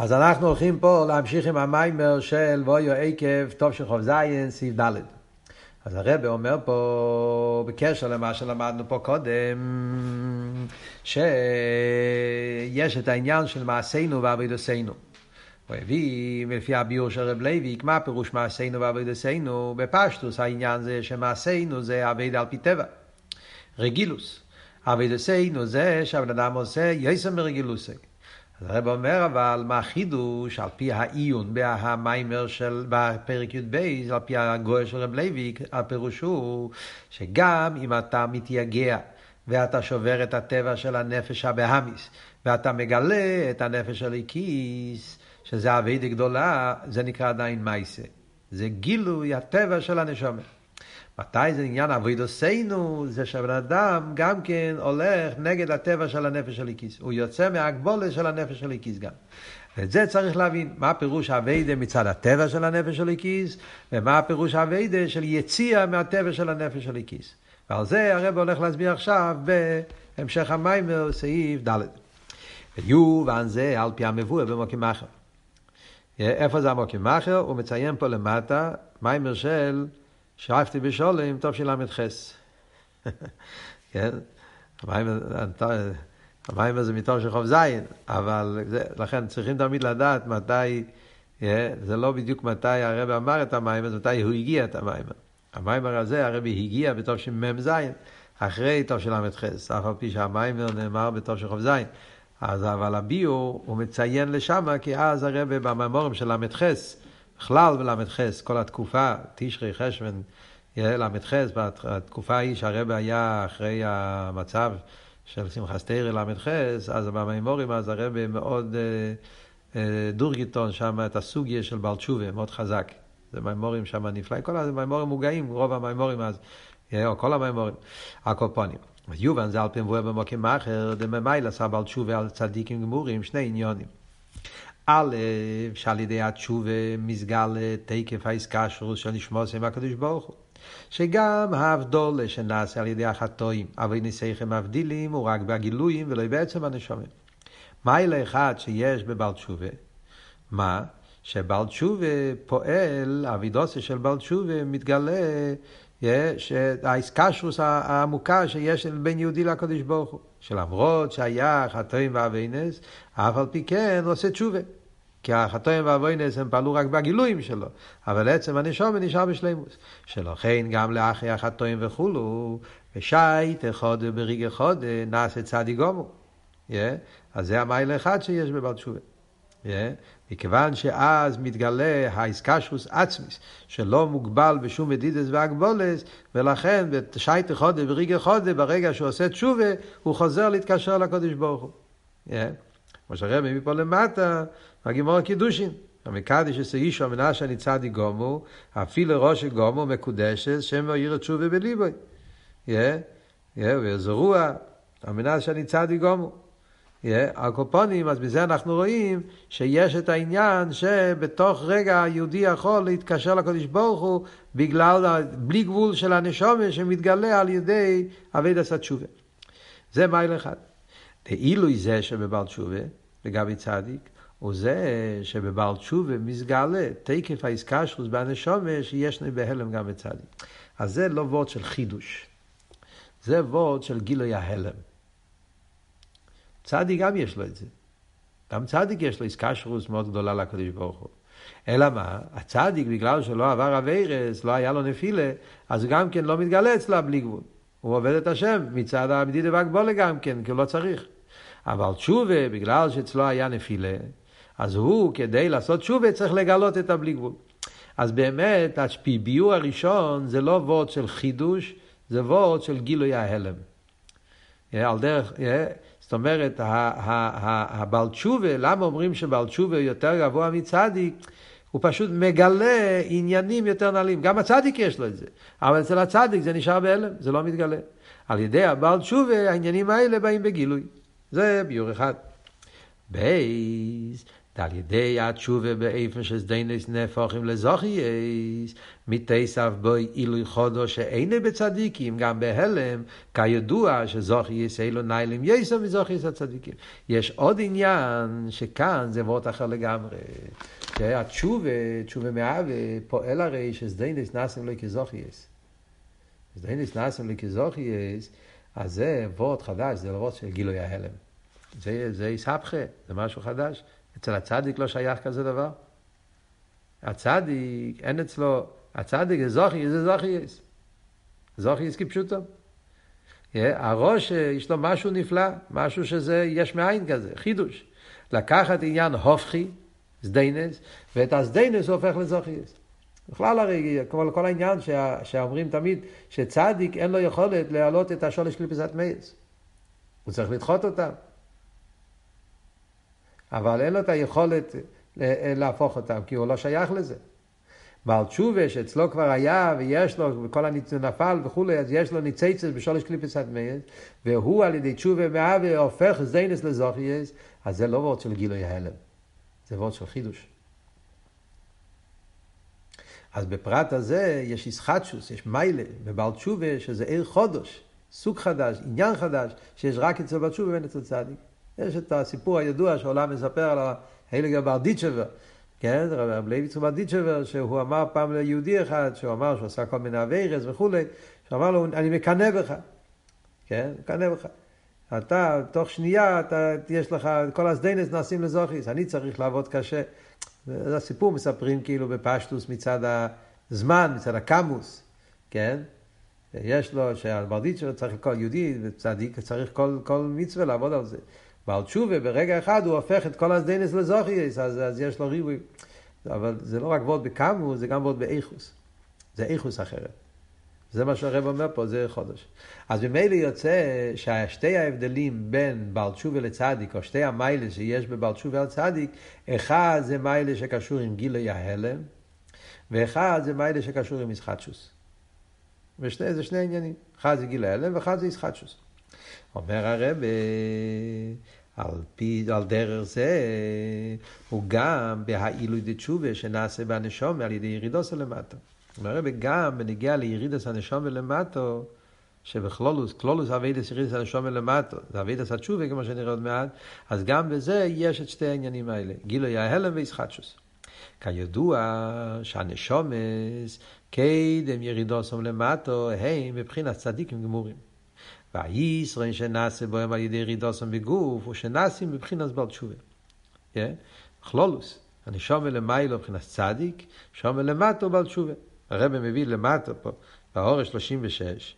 אז אנחנו הולכים פה להמשיך עם המיימר של וויו עקב חוב זיין, סעיף ד'. אז הרב אומר פה, בקשר למה שלמדנו פה קודם, שיש את העניין של מעשינו ועבודתנו. הוא הביא, לפי הביור של רב לוי, מה פירוש מעשינו ועבודתנו? בפשטוס העניין זה שמעשינו זה עבד על פי טבע, רגילוס. עבודתנו זה שהבן אדם עושה יסם מרגילוסי. אז הרב אומר אבל מה החידוש? על פי העיון בהמיימר של בפרק י"ב על פי הגוי של רב לוי הפירוש הוא שגם אם אתה מתייגע ואתה שובר את הטבע של הנפש הבהמיס ואתה מגלה את הנפש של הכיס שזה אביידה גדולה זה נקרא עדיין מייסה. זה גילוי הטבע של הנשומת מתי זה עניין אבוידוסנו? זה שהבן אדם גם כן הולך נגד הטבע של הנפש של איקיס. הוא יוצא מהגבולה של הנפש של איקיס גם. ואת זה צריך להבין, מה פירוש אביידה מצד הטבע של הנפש של איקיס, ומה הפירוש אביידה של יציאה מהטבע של הנפש של איקיס. ועל זה הרב הולך להסביר עכשיו בהמשך המיימר, סעיף ד'. ויובן זה על פי המבואר במוקים אחר. איפה זה המוקים אחר? הוא מציין פה למטה מיימר של שאפתי בשולם, טוב של"ח. כן? המים הזה מתוך של חוב זין, אבל זה, לכן צריכים תמיד לדעת מתי, זה לא בדיוק מתי הרב אמר את המים, הזה, מתי הוא הגיע את המים. המים הזה הרבי הגיע בתוך של מ"ז, אחרי טוב של ל"ח, אף על פי שהמים נאמר בתוך של חוב זין. אז אבל הביאו, הוא מציין לשם, כי אז הרבי בממורים של ל"ח, בכלל בל"ח, כל התקופה, תשרי, חשבן, ל"ח, בתקופה ההיא שהרבה היה אחרי המצב של שמחה ל"ח, אז במימורים אז הרבה מאוד אה, אה, דורגיטון שם את הסוגיה של בעל תשובה, מאוד חזק. זה מימורים שם נפלא, כל המימורים מוגאים, רוב המימורים אז, או כל המימורים, הקופונים. יובן זה על פי מבואר במוקים אחר, דממייל עשה בעל תשובה על צדיקים גמורים, שני עניונים. א', שעל ידי התשובה מסגל תקף האיסקשרוס של נשמוס עם הקדוש ברוך הוא. שגם ההבדולה שנעשה על ידי החטואים, אבל ניסיכם מבדילים הוא רק בגילויים ולא בעצם הנשומים. מה אלה אחד שיש בבעל תשובה? מה? שבעל תשובה פועל, אבידוסי של בעל תשובה מתגלה שהאיסקשרוס העמוקה שיש בין יהודי לקדוש ברוך הוא. שלמרות שהיה חטאים ואבינס, אף על פי כן עושה תשובה. כי החטאים והאבוינס הם פעלו רק בגילויים שלו, אבל עצם הנשום נשאר בשלימוס. שלכן גם לאחרי החטאים וכולו, ושייט אחד בריג אחד נעשה צדי גומו. Yeah. אז זה המייל אחד שיש בבעל תשובה. Yeah. מכיוון שאז מתגלה האיסקשוס עצמיס, שלא מוגבל בשום מדידס והגבולס, ולכן בשייט אחד בריג אחד, ברגע שהוא עושה תשובה, הוא חוזר להתקשר לקודש ברוך הוא. Yeah. כמו שהרבי מפה למטה, הגימור קידושין. המקדיש עשה אישו מנשה ניצדי גומו, אפילו ראש גומו מקודשת, שם עיר תשובה בליבוי. וזרוע, המנשה ניצדי גומו. הקופונים, אז בזה אנחנו רואים שיש את העניין שבתוך רגע היהודי יכול להתקשר לקדוש ברוך הוא בגלל, בלי גבול של הנשומה שמתגלה על ידי אבי דסת תשובה. זה מייל אחד. דאילוי זה שבבעל תשובה, לגבי צדיק, הוא זה שבבעל תשובה מסגלה תקף האיסקשרוס בהנשומה שיש בהלם גם בצדיק. אז זה לא וורד של חידוש, זה וורד של גילוי ההלם. צדיק גם יש לו את זה. גם צדיק יש לו איסקשרוס מאוד גדולה לקדוש ברוך הוא. אלא מה? הצדיק, בגלל שלא עבר אביירס, לא היה לו נפילה, אז גם כן לא מתגלה אצלה בלי גבול. הוא עובד את השם מצד המדידה והגבולה גם כן, כי הוא לא צריך. אבל תשובה, בגלל שאצלו היה נפילה, אז הוא, כדי לעשות תשובה, צריך לגלות את הבלי גבול. אז באמת, הביור הראשון זה לא וורד של חידוש, זה וורד של גילוי ההלם. על דרך, זאת אומרת, הבעל תשובה, למה אומרים שבעל תשובה יותר גבוה מצדיק? הוא פשוט מגלה עניינים יותר נעלים. גם הצדיק יש לו את זה, אבל אצל הצדיק זה נשאר בהלם, זה לא מתגלה. על ידי הבעל תשובה, העניינים האלה באים בגילוי. זה ביור אחד. בייס, ועל ידי התשובה באיפן שסדיינס נהפוכים לזוכייס, מתייסף בוי אילוי חודו שאינה בצדיקים, גם בהלם, כידוע שזוכייס אילו ניילים יסו מזוכייס הצדיקים. יש עוד עניין שכאן זה וורט אחר לגמרי. שהתשובה, תשובה מהווה, פועל הרי שסדיינס נאסם לו כזוכייס. סדיינס נאסם לו כזוכייס, אז זה וורט חדש, זה לא וורט של גילוי ההלם. זה, זה איסהפכה, זה משהו חדש. אצל הצדיק לא שייך כזה דבר. הצדיק, אין אצלו, הצדיק זה זוכי, זה זוכי יש. זוכי יש כפשוטו. הראש, יש לו משהו נפלא, משהו שזה יש מאין כזה, חידוש. לקחת עניין הופכי, סדיינס, ואת הסדיינס הוא הופך לזוכי יש. בכלל הרי, כל, כל העניין שה, שאומרים תמיד, שצדיק אין לו יכולת להעלות את השולש קליפסת מייס. הוא צריך לדחות אותם. אבל אין לו את היכולת להפוך אותם, כי הוא לא שייך לזה. בעל תשובה שאצלו כבר היה ויש לו, וכל הניצון נפל וכולי, אז יש לו ניציצס בשולש קליפס אדמייס, והוא על ידי תשובה מהווה הופך זיינס לזוכייס, אז זה לא וורד של גילוי ההלם, זה וורד של חידוש. אז בפרט הזה יש ישחטשוס, יש מיילה, בבעל תשובה שזה עיר חודש, סוג חדש, עניין חדש, שיש רק אצל בעל תשובה ואין אצל צדיק. יש את הסיפור הידוע שהעולם מספר על ההילגר ברדיצ'בר, כן, רב צור ברדיצ'בר, שהוא אמר פעם ליהודי אחד, שהוא אמר שהוא עשה כל מיני אביירס וכולי, שהוא אמר לו, אני מקנא בך, כן, מקנא בך. אתה, תוך שנייה, אתה, יש לך, כל הסדיינס נעשים לזוכיס, אני צריך לעבוד קשה. זה הסיפור מספרים כאילו בפשטוס מצד הזמן, מצד הקמוס, כן? יש לו, שהברדיצ'ר צריך כל יהודי וצדיק צריך כל, כל מצווה לעבוד על זה. בעל תשובה, ברגע אחד הוא הופך את כל הסדיינס לזוכייס, אז, אז יש לו ריבוי. אבל זה לא רק וורד בקמו, זה גם וורד באיכוס. זה איכוס אחרת. זה מה שהרב אומר פה, זה חודש. אז ממילא יוצא ששתי ההבדלים בין בעל תשובה לצדיק, או שתי המיילה שיש בבעל תשובה לצדיק, אחד זה מיילה שקשור עם גילוי ההלם, ואחד זה מיילה שקשור עם ישחטשוס. ושני, זה שני עניינים. אחד זה גילוי ההלם ואחד זה ישחטשוס. אומר הרב, על, פי, על דרך זה הוא גם בהעילוי דתשובה שנעשה בנשום על ידי ירידוסו למטו. אומר הרב, גם בנגיע לירידוס הנשום למטו, שבכלולוס, כלולוס אבידס ירידס הנשום למטו, זה אבידס התשובה כמו שנראה עוד מעט, אז גם בזה יש את שתי העניינים האלה, גילוי ההלם וישחטשוס. כידוע שהנשומס, קדם ירידוסום למטו, הם מבחינת צדיקים גמורים. והישראל שנעשה בהם על ידי ירידוסם בגוף, הוא שנעשה מבחינת בעל תשובה. כלולוס, אני שומע למיילו מבחינת צדיק, שומע למטו בעל תשובה. הרב מביא למטו פה, באור 36,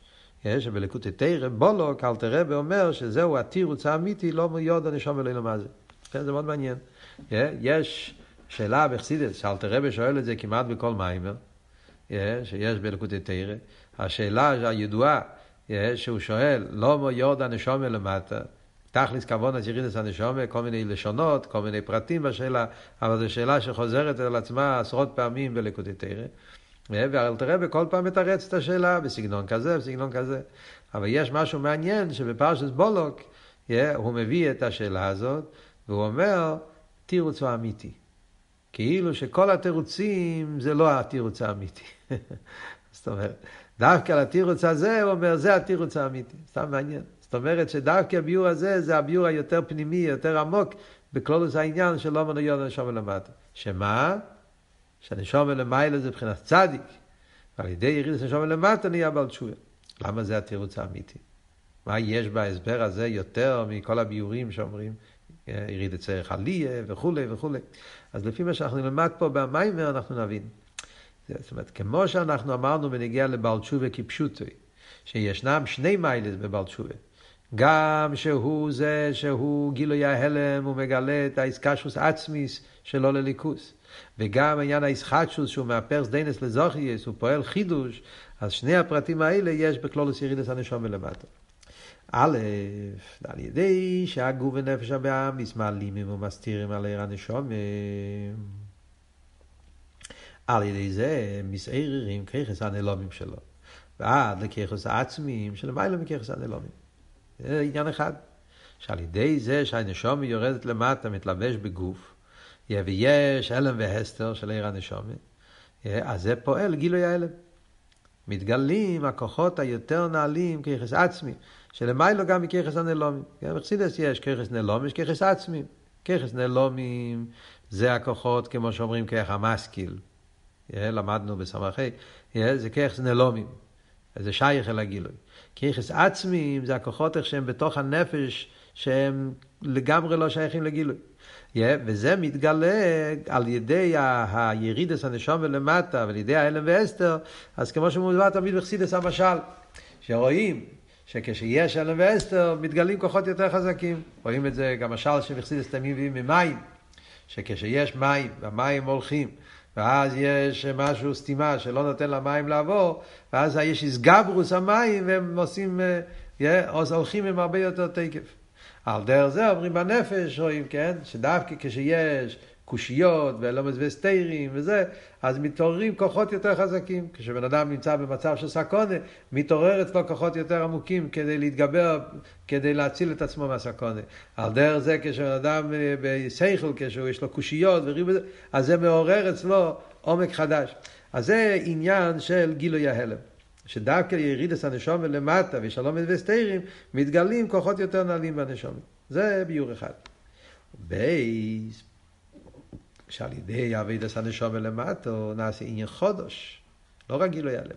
שבלקוטי תרא, בולוק, אל תרבה אומר שזהו התירוץ האמיתי, לא מיוד אני שומע לו מה זה. כן, זה מאוד מעניין. יש שאלה בחסידס, שאל תרבה שואל את זה כמעט בכל מיימר, שיש בלקוטי תרא. השאלה הידועה, שהוא שואל, לא מויוד הנשומה למטה, תכלס כוון אז ירידס הנשומה, כל מיני לשונות, כל מיני פרטים בשאלה, אבל זו שאלה שחוזרת על עצמה עשרות פעמים בלקוטי תרא. ואל תראה בכל פעם מתרץ את השאלה בסגנון כזה, בסגנון כזה. אבל יש משהו מעניין שבפרשת בולוק, הוא מביא את השאלה הזאת, והוא אומר, תירוץ הוא אמיתי. כאילו שכל התירוצים זה לא התירוץ האמיתי. זאת אומרת, דווקא על התירוץ הזה, הוא אומר, זה התירוץ האמיתי. סתם מעניין. זאת אומרת שדווקא הביור הזה, זה הביור היותר פנימי, יותר עמוק, בכלולוס העניין של לא מנויון הנשום ולמטה. שמה? שהנשום ולמעלה זה מבחינת צדיק, ועל ידי יריד הנשום ולמטה נהיה בעל תשובה. למה זה התירוץ האמיתי? מה יש בהסבר הזה יותר מכל הביורים שאומרים, יריד את צריך עליה וכולי וכולי. אז לפי מה שאנחנו נלמד פה במיימר, אנחנו נבין. זאת אומרת, כמו שאנחנו אמרנו בנגיע לבעל תשובה כפשוטוי, שישנם שני מיילס בבעל תשובה. גם שהוא זה שהוא גילוי ההלם, הוא מגלה את האיסקשוס עצמיס שלו לליכוס. וגם עניין האיסחטשוס שהוא מאפר סדיינס לזוכייס, הוא פועל חידוש, אז שני הפרטים האלה יש בכלולוס ירידס הנשום ולמטה. א', על ידי שהגוף ונפש הבעם מסמלים ומסתירים על עיר הנשום. על ידי זה מסעררים ככס הנעלומים שלו. ועד לככס העצמיים שלמעלה מככס הנעלומים. זה עניין אחד. שעל ידי זה שהנשום יורדת למטה, מתלבש בגוף, ויש הלם והסתר של עיר הנשומת, אז זה פועל גילוי ההלם. מתגלים הכוחות היותר נעלים כיחס עצמי, שלמיילו גם מכיחס הנלומים. גם בחסידס יש כיחס נלומים, יש כיחס עצמי. כיחס נלומים זה הכוחות, כמו שאומרים, כיח המשכיל. למדנו בסמכי, זה כיחס נלומים. זה שייך אל הגילוי. כיחס עצמיים זה הכוחות איך שהם בתוך הנפש, שהם לגמרי לא שייכים לגילוי. Yeah, וזה מתגלה על ידי הירידס הנשום ולמטה, ועל ידי ההלם ואסתר, אז כמו שמובא תמיד בחסידס המשל, שרואים שכשיש הלם ואסתר, מתגלים כוחות יותר חזקים. רואים את זה גם משל שבחסידס מביאים ממים, שכשיש מים, והמים הולכים, ואז יש משהו, סתימה, שלא נותן למים לעבור, ואז יש איסגברוס המים, והם עושים, אז הולכים עם הרבה יותר תקף. על דרך זה אומרים בנפש, רואים, כן, שדווקא כשיש קושיות ולומס וסטיירים וזה, אז מתעוררים כוחות יותר חזקים. כשבן אדם נמצא במצב של סקונה, מתעורר אצלו כוחות יותר עמוקים כדי להתגבר, כדי להציל את עצמו מהסקונה. על דרך זה כשבן אדם אה, בסייכל, כשיש לו קושיות וריב אז זה מעורר אצלו עומק חדש. אז זה עניין של גילוי ההלם. שדווקא ירידס הנשום למטה ושלום וסתירים, מתגלים כוחות יותר נעלים בנשום. זה ביור אחד. בייס, שעל ידי אבידס הנשום למטה נעשה עניין חודש, לא רק גילוי הלב,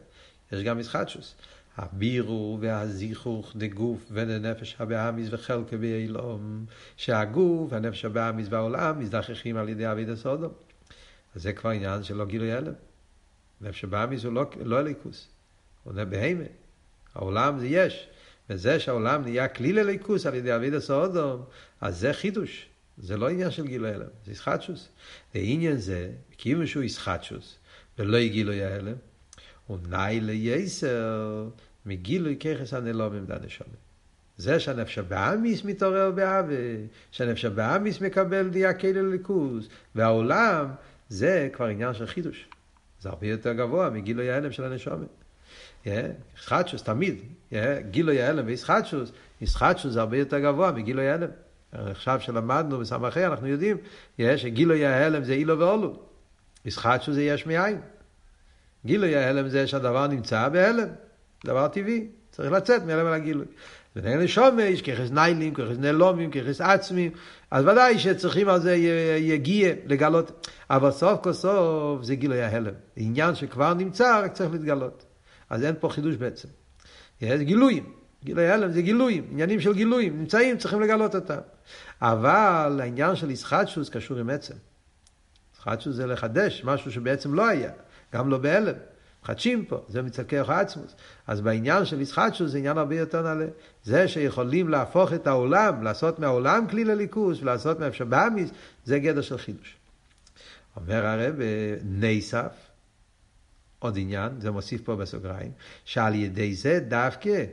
יש גם משחטשוס. הבירו והזיכוך דגוף ונפש הבאמיס וחלקה באילום, שהגוף והנפש הבאמיס והעולם מזדחכים על ידי אבידס אודום. אז זה כבר עניין של לא גילוי הלב. נפש הבאמיס הוא לא, לא אליקוס. הוא בהמה. העולם זה יש. וזה שהעולם נהיה כלי לליכוס על ידי אביד הסעודום, אז זה חידוש. זה לא עניין של גילוי הלם, זה ישחטשוס. ועניין זה, כאילו שהוא ישחטשוס, ולא יגילוי ההלם, הוא נאי לייסר מגילוי ככס הנלומים דנשומים. זה שהנפש הבאמיס מתעורר באווה, שהנפש הבאמיס מקבל דיה כאילו ליכוס, והעולם זה כבר עניין של חידוש. זה הרבה יותר גבוה מגילוי ההלם של הנשומת. ישחטשוס תמיד, גילוי ההלם וישחטשוס, ישחטשוס זה הרבה יותר גבוה מגילוי ההלם. עכשיו שלמדנו בסמכי, אנחנו יודעים שגילוי ההלם זה אילו ואולו. ישחטשוס זה יש מאין. גילוי ההלם זה שהדבר נמצא בהלם, דבר טבעי, צריך לצאת מהלם על הגילוי. ונהל שומש, ככס ניילים, ככס נלומים, ככס עצמים, אז ודאי שצריכים על זה יגיע לגלות, אבל סוף כל סוף זה גילוי ההלם. עניין שכבר נמצא, רק צריך להתגלות. אז אין פה חידוש בעצם. זה גילויים. גילוי הלם זה גילויים, עניינים של גילויים, נמצאים, צריכים לגלות אותם. אבל העניין של ישחטשוס קשור עם עצם. ישחטשוס זה לחדש משהו שבעצם לא היה, גם לא בהלם. מחדשים פה, זה מצד כוח העצמוס. אז בעניין של ישחטשוס זה עניין הרבה יותר נעלה. זה שיכולים להפוך את העולם, לעשות מהעולם כלי לליכוס ולעשות מאפשר באמיס, זה גדר של חידוש. אומר הרב, נסף, עוד עניין, זה מוסיף פה בסוגריים, שעל ידי זה דווקא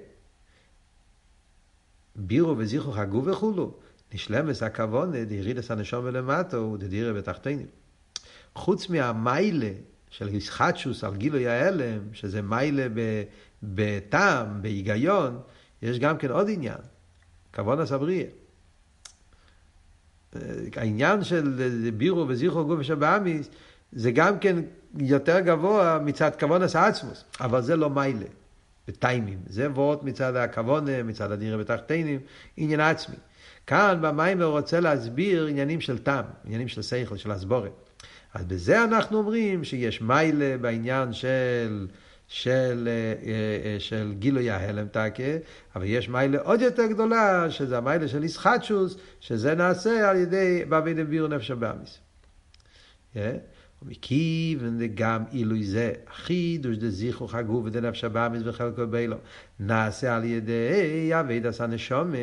בירו וזיכרו חגו וכולו, נשלמס הכוונה את הנשום ולמטו ודדירה בתחתינים. חוץ מהמיילה של ישחטשוס על גילוי ההלם, שזה מיילה בטעם, בהיגיון, יש גם כן עוד עניין, כוונה סבריה. העניין של בירו וזיכרו גוף ושבאמיס, זה גם כן יותר גבוה מצד כוונס עצמוס, אבל זה לא מיילה, בטיימים. זה וורט מצד הכוונה, מצד הדירה בתחתינים, עניין עצמי. כאן הוא רוצה להסביר עניינים של טעם, עניינים של שכל, של הסבורת. אז בזה אנחנו אומרים שיש מיילה בעניין של, של, אה, אה, של גילוי ההלם תקה, אבל יש מיילה עוד יותר גדולה, שזה המיילה של ישחטשוס, שזה נעשה על ידי בעבי דביר נפש הבאמיס. Yeah. ומכיוון גם אילוי זה, חידוש דזיכרו חגו ודנפש הבאמיס וחלקו בילו, נעשה על ידי אבידס הנשומה.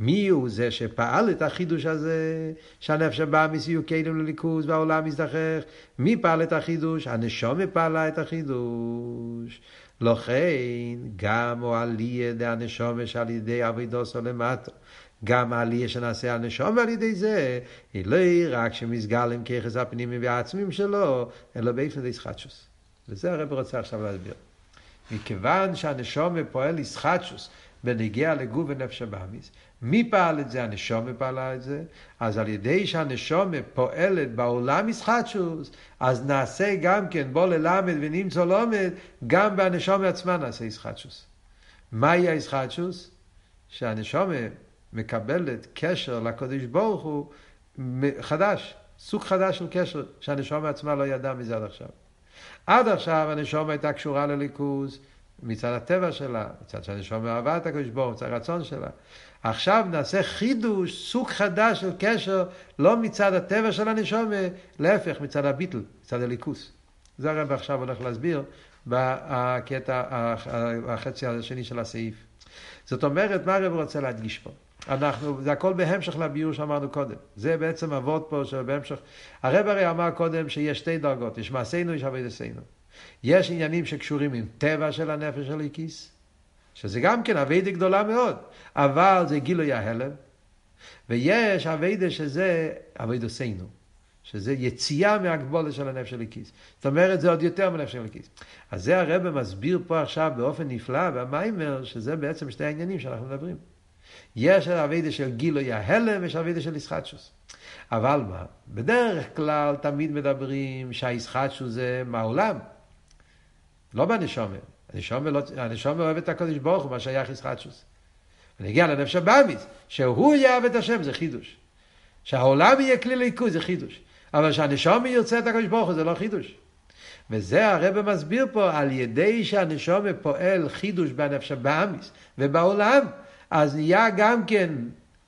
מי הוא זה שפעל את החידוש הזה, שהנפש הבאמיס יהיו כאילו לליכוז והעולם יזדחך? מי פעל את החידוש? הנשומה פעלה את החידוש. לכן, גם או עליה דהנשומה שעל ידי אבידוסו למטה. גם העלייה שנעשה על נשום על ידי זה, היא לא רק שמסגלם ככס הפנימי והעצמים שלו, אלא באיפן דיסחטשוס. וזה הרב רוצה עכשיו להסביר. מכיוון שהנשום פועל איסחטשוס בנגיע לגוף ונפש הבאמיס. מי פעל את זה? הנשומה פעלה את זה. אז על ידי שהנשומה פועלת בעולם ישחטשוס, אז נעשה גם כן בוא ללמד ונמצא לומד, גם בהנשומה עצמה נעשה ישחטשוס. מהי הישחטשוס? שהנשומה מקבלת קשר לקדוש ברוך הוא חדש, סוג חדש של קשר, שהנשומה עצמה לא ידעה מזה עד עכשיו. עד עכשיו הנשומה הייתה קשורה לליכוז מצד הטבע שלה, מצד שהנשומה אהבה את הקדוש ברוך הוא, מצד הרצון שלה. עכשיו נעשה חידוש, סוג חדש של קשר, לא מצד הטבע של הנשומה, להפך, מצד הביטל, מצד הליכוס. זה הרב עכשיו הולך להסביר בקטע, החצי השני של הסעיף. זאת אומרת, מה הרב רוצה להדגיש פה? אנחנו, זה הכל בהמשך לביור שאמרנו קודם. זה בעצם אבות פה שבהמשך... הרב הרי אמר קודם שיש שתי דרגות, יש מעשינו, יש אבידסנו. יש עניינים שקשורים עם טבע של הנפש של הכיס, שזה גם כן אביידה גדולה מאוד, אבל זה גילוי ההלם, ויש אביידה שזה אביידסנו, שזה יציאה מהגבולה של הנפש של הכיס. זאת אומרת, זה עוד יותר מהנפש של הכיס. אז זה הרב מסביר פה עכשיו באופן נפלא, במיימר, שזה בעצם שתי העניינים שאנחנו מדברים. יש אבידה של גילוי ההלם, יש אבידה של ישחטשוס. אבל מה? בדרך כלל תמיד מדברים שהישחטשוס זה מהעולם, לא בנשומה. הנשומה, לא, הנשומה אוהב את הקדוש ברוך הוא, מה שייך ישחטשוס. ונגיע לנפש הבאמיס, שהוא יאהב את השם, זה חידוש. שהעולם יהיה כלי ליכוז, זה חידוש. אבל שהנשומה ירצה את הקדוש ברוך הוא, זה לא חידוש. וזה הרב מסביר פה, על ידי שהנשומה פועל חידוש בנפש הבאמיס ובעולם, אז נהיה גם כן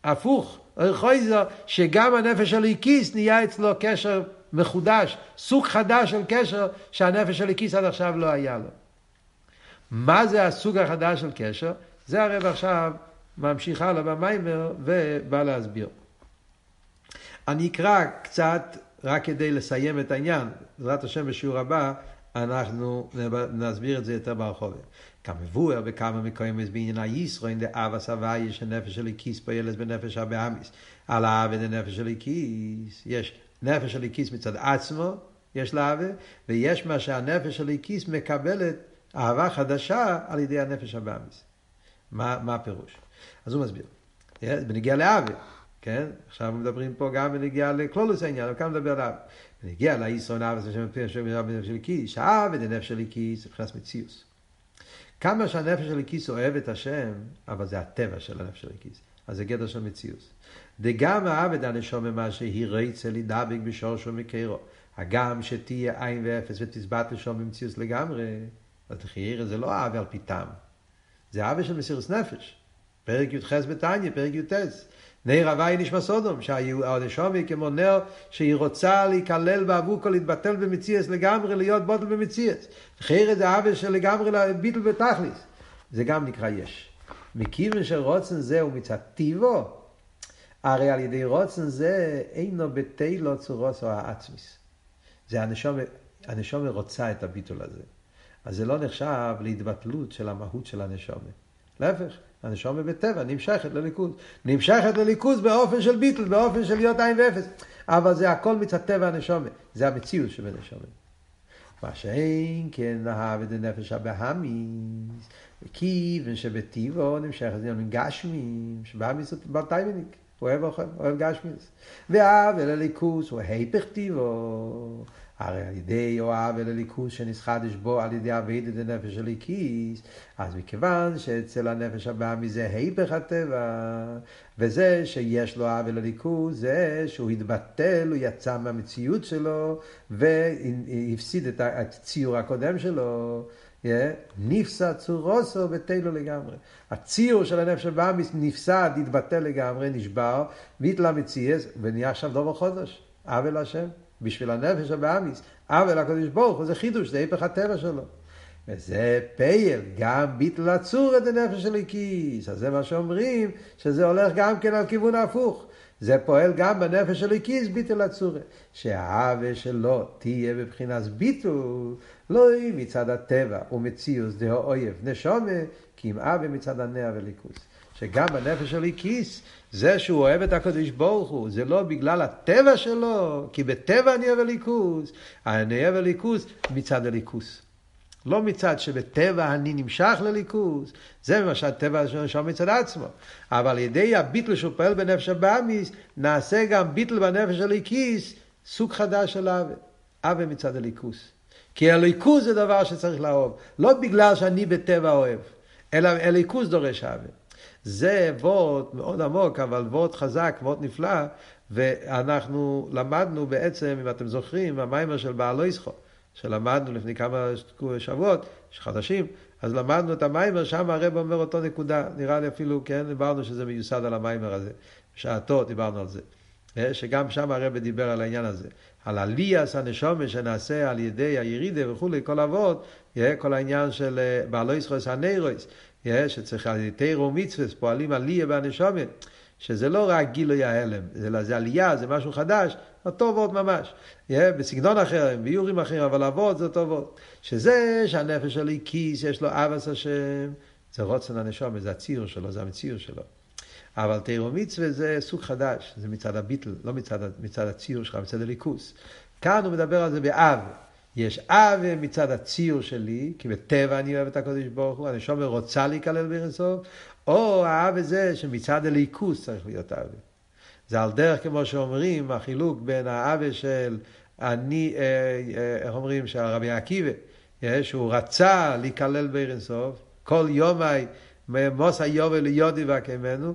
הפוך, חויזר, שגם הנפש של הליקיס נהיה אצלו קשר מחודש, סוג חדש של קשר שהנפש של הליקיס עד עכשיו לא היה לו. מה זה הסוג החדש של קשר? זה הרב עכשיו ממשיך הלאה במיימר ובא להסביר. אני אקרא קצת רק כדי לסיים את העניין, בעזרת השם בשיעור הבא אנחנו נסביר את זה יותר ברחובת. כמבואר בכמה מקוימס בעניין הישרוין דאבס הוויה של נפש של הכיס פועלת בנפש הבאמיס. על האווה דנפש של הכיס. יש נפש של הכיס מצד עצמו, יש לה אהבה, ויש מה שהנפש של הכיס מקבלת אהבה חדשה על ידי הנפש הבאמיס. מה, מה הפירוש? אז הוא מסביר. בנגיע לאהבה, כן? עכשיו מדברים פה גם בנגיע לכלולוס העניין, אבל כאן מדבר על. בנגיע לישרון אהבה זה שם פרש של הכיס, האהבה דנפש של הכיס, זה מבחינת מציאוס. כמה שהנפש של הכיס אוהב את השם, אבל זה הטבע של הנפש של הכיס. אז זה גדר של מציאוס. דגם העבד הנשום ממה שהיא רצה להידבק בשורשו מקרו. הגם שתהיה עין ואפס ותסבט לשום במציאוס לגמרי, אז תחיירה זה לא אהבה על פי טעם. זה אהבה של מסירות נפש. פרק י"ח בתניא, פרק י"ט. נר הוואי נשמע סודום, שהנשומי כמו נר שהיא רוצה להיכלל באבוקו, להתבטל במציאס לגמרי, להיות בוטל במציאס. חייר זה עוול של לגמרי ביטל בתכליס. זה גם נקרא יש. מכיוון שרוצן זה הוא מצד טיבו, הרי על ידי רוצן זה אינו צורוס או העצמיס. זה הנשומי רוצה את הביטול הזה. אז זה לא נחשב להתבטלות של המהות של הנשומי. להפך, הנשומה בטבע נמשכת לליכוז. נמשכת לליכוז באופן של ביטל, באופן של להיות עין ואפס. אבל זה הכל מצד טבע הנשומה. זה המציאות שבנשומה. מה שאין כן אהב את הנפש הבהמיס, וכיוון שבטיבו נמשכת לעניינים גשמים, שבהמיס הוא בר טיימניק, הוא אוהב אוכל, אוהב גשמיס. ואהב אל הליכוס הוא היפך טיבו. הרי על ידי אוהב אל הליכוס שנסחדש בו על ידי הנפש של הליקיס, אז מכיוון שאצל הנפש הבא מזה היפך הטבע, וזה שיש לו אוהב אל הליכוס, זה שהוא התבטל, הוא יצא מהמציאות שלו, והפסיד את הציור הקודם שלו. נפסד צורוסו ותלו לגמרי. הציור של הנפש הבאמיס נפסד, התבטל לגמרי, נשבר, והתלה מציאס, ונהיה עכשיו דובר חודש. עוול השם. בשביל הנפש הבאמיס, אבל הקדוש ברוך הוא זה חידוש, זה היפך הטבע שלו. וזה פייל, גם ביטל עצור את הנפש של הכיס. אז זה מה שאומרים, שזה הולך גם כן על כיוון ההפוך. זה פועל גם בנפש של הכיס ביטל עצור. שהאווה שלו תהיה בבחינת ביטול, לא היא מצד הטבע ומציאוס דהו אויב נשומה, כי אם אווה מצד הנאה וליכוס. שגם בנפש של הכיס זה שהוא אוהב את הקדוש ברוך הוא, זה לא בגלל הטבע שלו, כי בטבע אני אוהב הליכוס, אני אוהב הליכוס מצד הליכוס. לא מצד שבטבע אני נמשך לליכוז, זה מה שהטבע שלו מצד עצמו. אבל על ידי הביטל שהוא פועל בנפש הבאמיס, נעשה גם ביטל בנפש הליקיס, סוג חדש של אבה. אבה מצד הליכוס. כי הליכוז זה דבר שצריך לאהוב. לא בגלל שאני בטבע אוהב, אלא הליכוז דורש אבה. זה וורד מאוד עמוק, אבל וורד חזק, וורד נפלא, ואנחנו למדנו בעצם, אם אתם זוכרים, המיימר של בעל איסחו, שלמדנו לפני כמה שבועות, חדשים, אז למדנו את המיימר, שם הרב אומר אותו נקודה, נראה לי אפילו, כן, דיברנו שזה מיוסד על המיימר הזה, בשעתו דיברנו על זה. אה, שגם שם הרב דיבר על העניין הזה, על עליאס הנשומה שנעשה על ידי הירידה וכולי, כל אבות, כל העניין של אה, בעלו ישחוס הנרויס, שצריך על ידי תירו מצווה, פועלים עלייה בנשומה, שזה לא רק גילוי ההלם, אלא זה עלייה, זה משהו חדש, וורט ממש. בסגנון אחר, ביורים אחרים, אבל אבות זה וורט. שזה שהנפש שלי כיס, יש לו אבס השם, זה רוצן הנשומה, זה הציור שלו, זה המציאות שלו. אבל תירו מצווה זה סוג חדש, זה מצד הביטל, לא מצד, מצד הציור שלך, מצד הליכוס. כאן הוא מדבר על זה באב. יש אב מצד הציור שלי, כי בטבע אני אוהב את הקודש ברוך הוא, הנשומר רוצה להיכלל באינסוף, או האב זה שמצד הליכוס צריך להיות אב. זה על דרך כמו שאומרים, החילוק בין האב של אני, אה, אה, איך אומרים, של רבי עקיבא, אה, שהוא רצה להיכלל באינסוף, כל יומי מוס היובל ליודי והקמנו,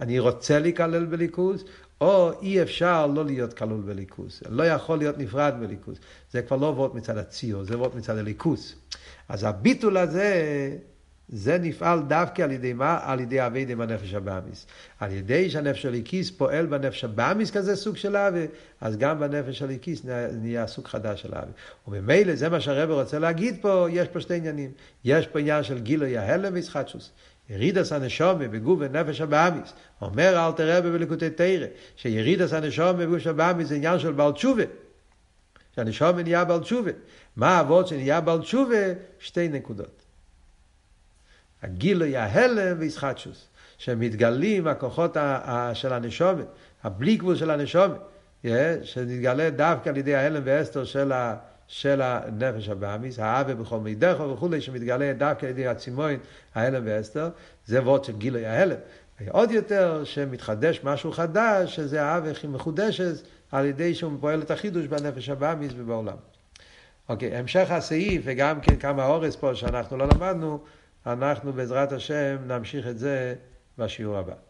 אני רוצה להיכלל בליכוז, או אי אפשר לא להיות כלול בליכוז. לא יכול להיות נפרד בליכוז. זה כבר לא וורט מצד הציור, זה וורט מצד הליכוז. אז הביטול הזה, זה נפעל דווקא על ידי מה? על ידי אבי עם הנפש הבאמיס. על ידי שהנפש הליקיס פועל בנפש הבאמיס כזה סוג של אבי, אז גם בנפש הליקיס נהיה סוג חדש של אבי. וממילא זה מה שהרבר רוצה להגיד פה, יש פה שתי עניינים. יש פה עניין של גילוי ההלם וישחטשוס. ירידס הנשומה בגוף ונפש הבאמיס. אומר אל תראה בליקוטי תרא, שירידס הנשומה בגוף הבאמיס זה עניין של בעל תשובה. שהנשומה נהיה בעל תשובה. מה האבות שנהיה בעל תשובה? שתי נקודות. הגילוי ההלם וישחטשוס. שמתגלים הכוחות של הנשומה, הבלי גבול של הנשומה, שנתגלה דווקא על ידי ההלם ואסתר של ה... של הנפש הבאמיס, האווה בכל מידך וכולי, שמתגלה דווקא על ידי הצימוין, ההלם ואסתר, זה וורד של גילוי ההלם. עוד יותר שמתחדש משהו חדש, שזה האווה הכי מחודשת, על ידי שהוא פועל את החידוש בנפש הבאמיס ובעולם. אוקיי, המשך הסעיף, וגם כן כמה אורס פה שאנחנו לא למדנו, אנחנו בעזרת השם נמשיך את זה בשיעור הבא.